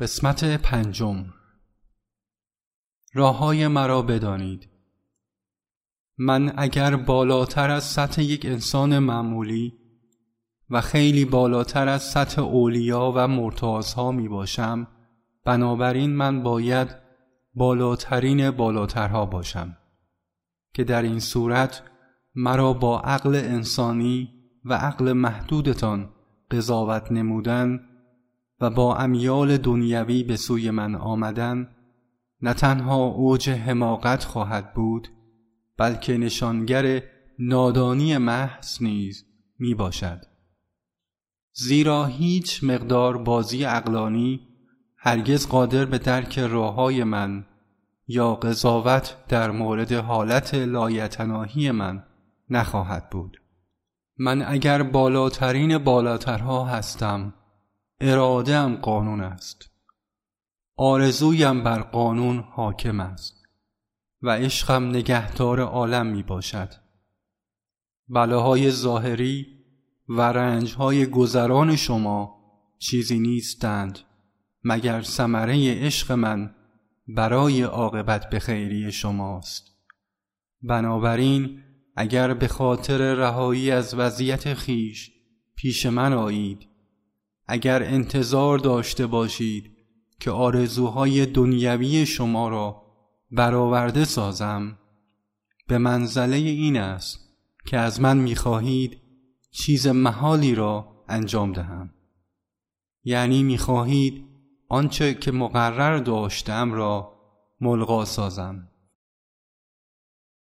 قسمت پنجم. راه های مرا بدانید. من اگر بالاتر از سطح یک انسان معمولی و خیلی بالاتر از سطح اولیا و مرتازها می باشم بنابراین من باید بالاترین بالاترها باشم که در این صورت مرا با عقل انسانی و عقل محدودتان قضاوت نمودن و با امیال دنیوی به سوی من آمدن نه تنها اوج حماقت خواهد بود بلکه نشانگر نادانی محض نیز می باشد زیرا هیچ مقدار بازی اقلانی هرگز قادر به درک راههای من یا قضاوت در مورد حالت لایتناهی من نخواهد بود. من اگر بالاترین بالاترها هستم ارادم قانون است. آرزویم بر قانون حاکم است. و عشقم نگهدار عالم می باشد. بلاهای ظاهری و رنجهای گذران شما چیزی نیستند مگر ثمره عشق من برای عاقبت به خیری شماست. بنابراین اگر به خاطر رهایی از وضعیت خیش پیش من آیید اگر انتظار داشته باشید که آرزوهای دنیوی شما را برآورده سازم به منزله این است که از من می‌خواهید چیز محالی را انجام دهم. یعنی می‌خواهید آنچه که مقرر داشتم را ملغا سازم.